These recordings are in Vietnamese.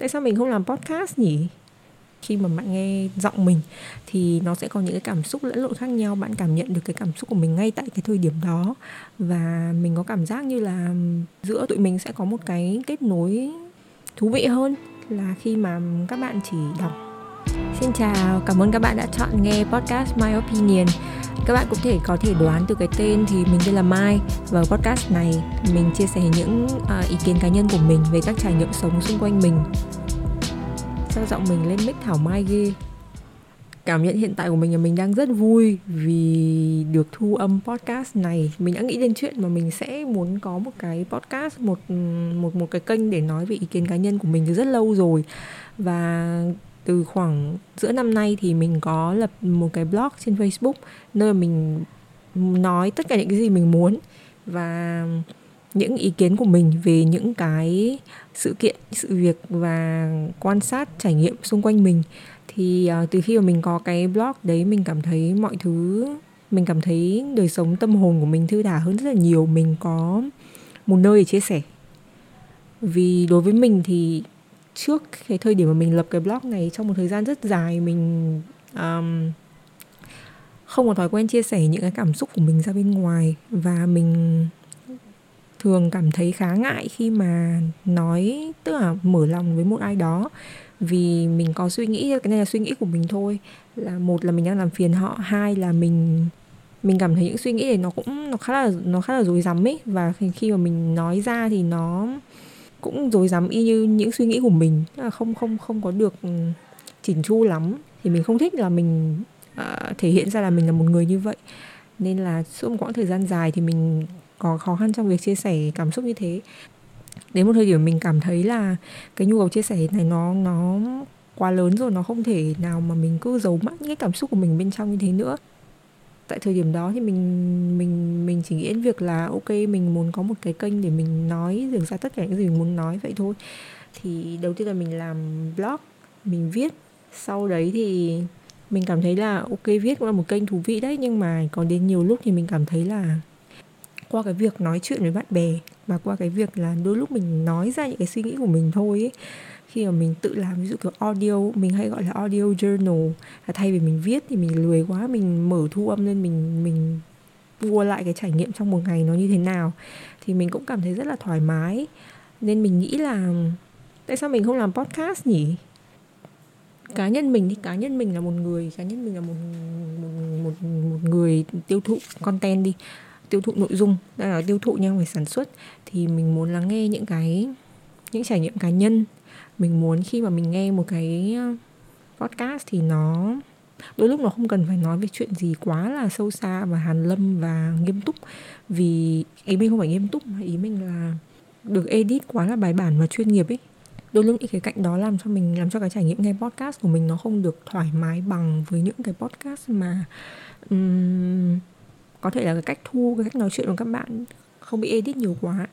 tại sao mình không làm podcast nhỉ? Khi mà bạn nghe giọng mình thì nó sẽ có những cái cảm xúc lẫn lộn khác nhau. Bạn cảm nhận được cái cảm xúc của mình ngay tại cái thời điểm đó. Và mình có cảm giác như là giữa tụi mình sẽ có một cái kết nối thú vị hơn là khi mà các bạn chỉ đọc. Xin chào, cảm ơn các bạn đã chọn nghe podcast My Opinion các bạn cũng thể có thể đoán từ cái tên thì mình tên là Mai. Và podcast này mình chia sẻ những uh, ý kiến cá nhân của mình về các trải nghiệm sống xung quanh mình. Sao giọng mình lên mic thảo mai ghê. Cảm nhận hiện tại của mình là mình đang rất vui vì được thu âm podcast này. Mình đã nghĩ đến chuyện mà mình sẽ muốn có một cái podcast một một một cái kênh để nói về ý kiến cá nhân của mình từ rất lâu rồi. Và từ khoảng giữa năm nay thì mình có lập một cái blog trên Facebook nơi mình nói tất cả những cái gì mình muốn và những ý kiến của mình về những cái sự kiện sự việc và quan sát trải nghiệm xung quanh mình. Thì uh, từ khi mà mình có cái blog đấy mình cảm thấy mọi thứ mình cảm thấy đời sống tâm hồn của mình thư thả hơn rất là nhiều. Mình có một nơi để chia sẻ. Vì đối với mình thì trước cái thời điểm mà mình lập cái blog này trong một thời gian rất dài mình um, không có thói quen chia sẻ những cái cảm xúc của mình ra bên ngoài và mình thường cảm thấy khá ngại khi mà nói tức là mở lòng với một ai đó vì mình có suy nghĩ cái này là suy nghĩ của mình thôi. Là một là mình đang làm phiền họ hai là mình mình cảm thấy những suy nghĩ này nó cũng nó khá là nó khá là rối rắm ấy. Và khi mà mình nói ra thì nó cũng dối rắm y như những suy nghĩ của mình. Là không không không có được ừ, chỉnh chu lắm. Thì mình không thích là mình uh, thể hiện ra là mình là một người như vậy. Nên là suốt một quãng thời gian dài thì mình có khó khăn trong việc chia sẻ cảm xúc như thế. Đến một thời điểm mình cảm thấy là cái nhu cầu chia sẻ này nó nó quá lớn rồi nó không thể nào mà mình cứ giấu mắt những cái cảm xúc của mình bên trong như thế nữa. Tại thời điểm đó thì mình mình mình chỉ nghĩ đến việc là, ok, mình muốn có một cái kênh để mình nói dường ra tất cả những gì mình muốn nói, vậy thôi. Thì đầu tiên là mình làm blog, mình viết. Sau đấy thì mình cảm thấy là, ok, viết cũng là một kênh thú vị đấy, nhưng mà có đến nhiều lúc thì mình cảm thấy là qua cái việc nói chuyện với bạn bè và qua cái việc là đôi lúc mình nói ra những cái suy nghĩ của mình thôi ấy, khi mà mình tự làm ví dụ kiểu audio, mình hay gọi là audio journal, là thay vì mình viết thì mình lười quá, mình mở thu âm lên, mình mình vua lại cái trải nghiệm trong một ngày nó như thế nào thì mình cũng cảm thấy rất là thoải mái. Nên mình nghĩ là tại sao mình không làm podcast nhỉ? Cá nhân mình thì cá nhân mình là một người cá nhân mình là một một một, một người tiêu thụ content đi tiêu thụ nội dung đây là tiêu thụ nhưng phải sản xuất. Thì mình muốn lắng nghe những cái những trải nghiệm cá nhân. Mình muốn khi mà mình nghe một cái ờ, podcast thì nó đôi lúc nó không cần phải nói về chuyện gì quá là sâu xa và hàn lâm và nghiêm túc. Vì ý mình không phải nghiêm túc mà ý mình là được edit quá là bài bản và chuyên nghiệp ấy. Đôi lúc những cái cạnh đó làm cho mình làm cho cái trải nghiệm nghe podcast của mình nó không được thoải mái bằng với những cái podcast mà um, có thể là cái cách thu cái cách nói chuyện của các bạn không bị edit nhiều quá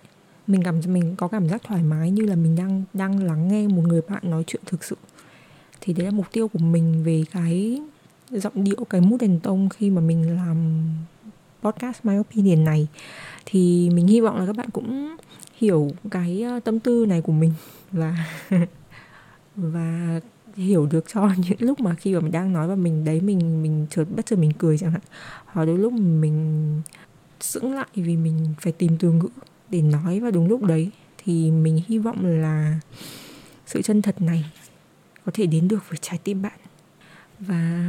mình cảm mình có cảm giác thoải mái như là mình đang đang lắng nghe một người bạn nói chuyện thực sự. Thì đấy là mục tiêu của mình về cái giọng điệu, cái mút đèn tông khi mà mình làm podcast my opinion này. Thì mình hy vọng là các bạn cũng hiểu cái ờ, tâm tư này của mình và và hiểu được cho những lúc mà khi mà mình đang nói và mình, đấy, mình mình chợt, bất chợt mình cười chẳng hạn. Hoặc đôi lúc mình sững lại vì mình phải tìm từ ngữ để nói vào đúng lúc đấy thì mình hy vọng là sự chân thật này có thể đến được với trái tim bạn và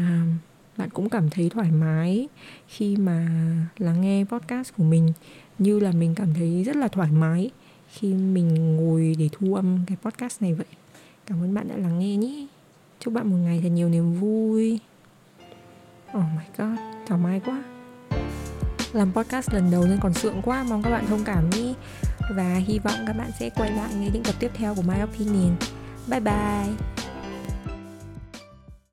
bạn cũng cảm thấy thoải mái khi mà lắng nghe podcast của mình. Như là mình cảm thấy rất là thoải mái khi mình ngồi để thu âm cái podcast này vậy. Cảm ơn bạn đã lắng nghe nhé. Chúc bạn một ngày thật nhiều niềm vui. Oh my god, thoải mái quá. Làm podcast lần đầu nên còn sượng quá, mong các bạn thông cảm nhé. Và hy vọng các bạn sẽ quay lại nghe những tập tiếp theo của My Opinion. Bye bye.